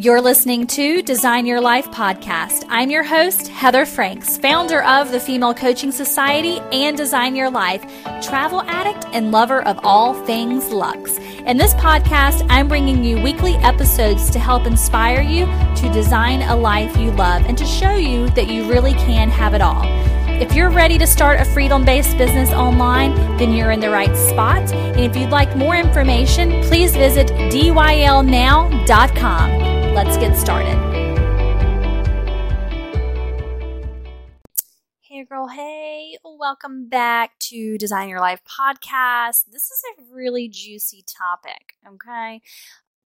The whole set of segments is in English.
You're listening to Design Your Life podcast. I'm your host, Heather Franks, founder of the Female Coaching Society and Design Your Life, travel addict and lover of all things luxe. In this podcast, I'm bringing you weekly episodes to help inspire you to design a life you love and to show you that you really can have it all. If you're ready to start a freedom based business online, then you're in the right spot. And if you'd like more information, please visit dylnow.com. Let's get started. Hey, girl, hey, welcome back to Design Your Life podcast. This is a really juicy topic, okay?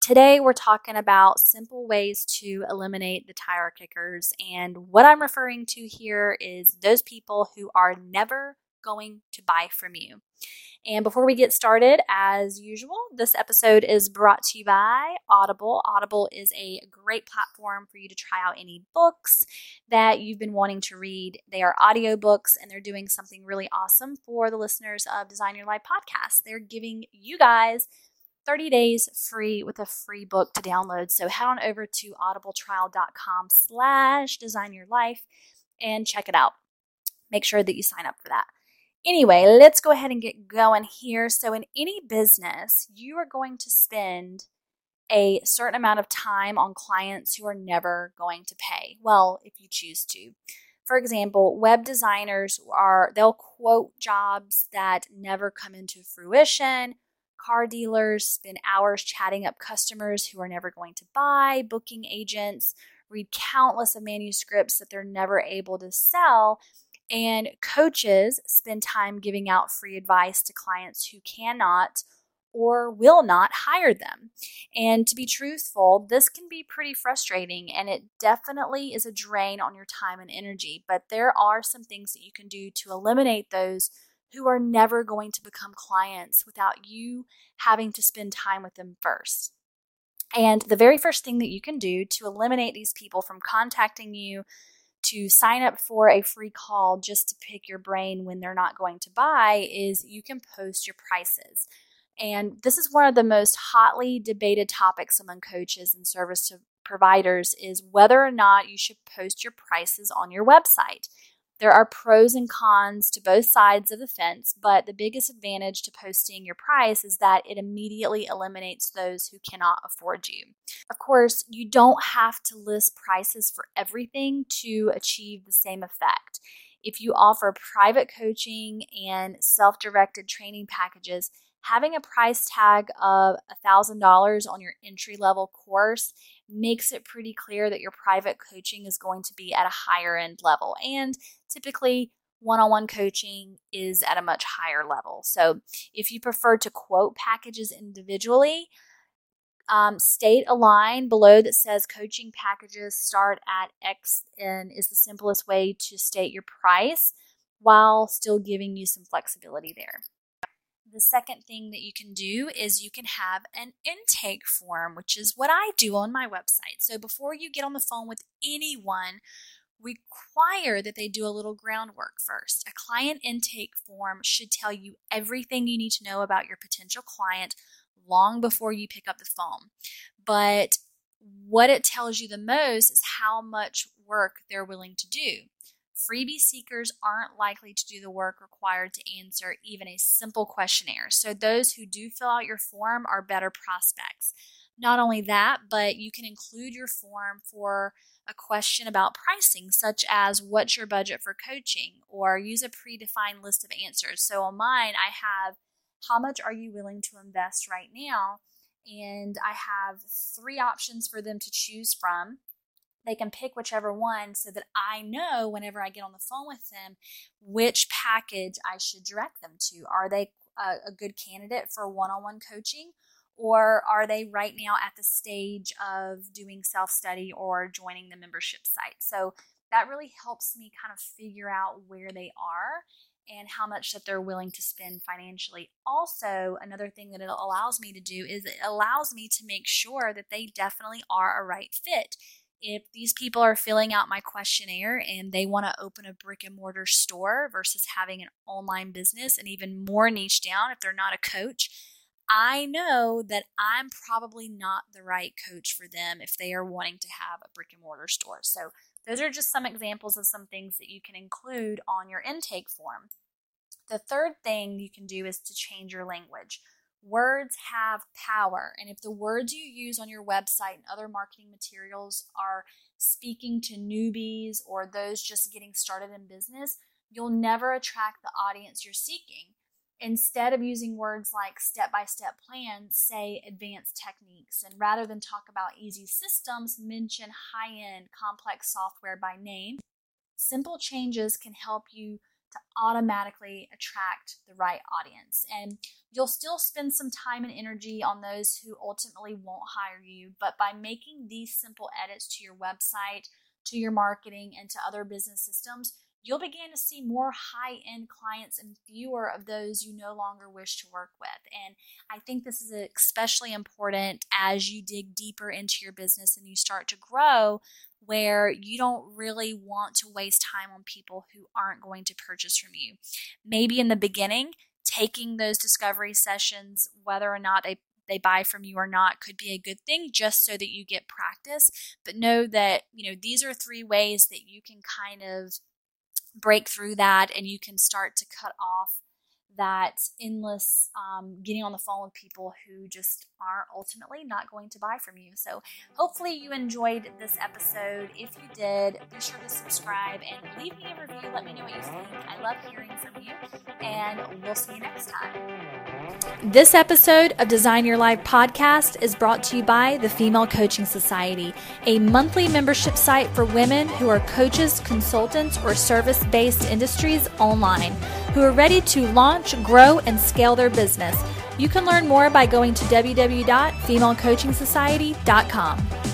Today, we're talking about simple ways to eliminate the tire kickers. And what I'm referring to here is those people who are never going to buy from you. And before we get started, as usual, this episode is brought to you by Audible. Audible is a great platform for you to try out any books that you've been wanting to read. They are audiobooks and they're doing something really awesome for the listeners of Design Your Life podcast. They're giving you guys 30 days free with a free book to download. So head on over to audibletrial.com slash design your life and check it out. Make sure that you sign up for that. Anyway, let's go ahead and get going here. So in any business, you are going to spend a certain amount of time on clients who are never going to pay. Well, if you choose to. For example, web designers are they'll quote jobs that never come into fruition car dealers spend hours chatting up customers who are never going to buy, booking agents read countless of manuscripts that they're never able to sell, and coaches spend time giving out free advice to clients who cannot or will not hire them. And to be truthful, this can be pretty frustrating and it definitely is a drain on your time and energy. But there are some things that you can do to eliminate those who are never going to become clients without you having to spend time with them first. And the very first thing that you can do to eliminate these people from contacting you to sign up for a free call just to pick your brain when they're not going to buy is you can post your prices. And this is one of the most hotly debated topics among coaches and service providers is whether or not you should post your prices on your website. There are pros and cons to both sides of the fence, but the biggest advantage to posting your price is that it immediately eliminates those who cannot afford you. Of course, you don't have to list prices for everything to achieve the same effect. If you offer private coaching and self directed training packages, having a price tag of $1,000 on your entry level course makes it pretty clear that your private coaching is going to be at a higher end level. And typically, one on one coaching is at a much higher level. So, if you prefer to quote packages individually, um, state a line below that says coaching packages start at X and is the simplest way to state your price while still giving you some flexibility there. The second thing that you can do is you can have an intake form, which is what I do on my website. So before you get on the phone with anyone, require that they do a little groundwork first. A client intake form should tell you everything you need to know about your potential client long before you pick up the phone. But what it tells you the most is how much work they're willing to do. Freebie seekers aren't likely to do the work required to answer even a simple questionnaire. So, those who do fill out your form are better prospects. Not only that, but you can include your form for a question about pricing, such as what's your budget for coaching, or use a predefined list of answers. So, on mine, I have how much are you willing to invest right now? And I have three options for them to choose from they can pick whichever one so that I know whenever I get on the phone with them which package I should direct them to. Are they a, a good candidate for one on one coaching? Or are they right now at the stage of doing self study or joining the membership site? So that really helps me kind of figure out where they are and how much that they're willing to spend financially. Also, another thing that it allows me to do is it allows me to make sure that they definitely are a right fit if these people are filling out my questionnaire and they want to open a brick and mortar store versus having an online business and even more niche down if they're not a coach, I know that I'm probably not the right coach for them if they are wanting to have a brick and mortar store. So, those are just some examples of some things that you can include on your intake form. The third thing you can do is to change your language. Words have power, and if the words you use on your website and other marketing materials are speaking to newbies or those just getting started in business, you'll never attract the audience you're seeking. Instead of using words like step by step plan, say advanced techniques. And rather than talk about easy systems, mention high end, complex software by name. Simple changes can help you to automatically attract the right audience. And you'll still spend some time and energy on those who ultimately won't hire you. But by making these simple edits to your website, to your marketing, and to other business systems, you'll begin to see more high end clients and fewer of those you no longer wish to work with. And I think this is especially important as you dig deeper into your business and you start to grow, where you don't really want to waste time on people who aren't going to purchase from you. Maybe in the beginning, taking those discovery sessions, whether or not they they buy from you or not could be a good thing just so that you get practice but know that you know these are three ways that you can kind of break through that and you can start to cut off that endless um, getting on the phone with people who just are ultimately not going to buy from you. So, hopefully, you enjoyed this episode. If you did, be sure to subscribe and leave me a review. Let me know what you think. I love hearing from you, and we'll see you next time. This episode of Design Your Life podcast is brought to you by the Female Coaching Society, a monthly membership site for women who are coaches, consultants, or service based industries online who are ready to launch, grow, and scale their business. You can learn more by going to www.femalecoachingsociety.com.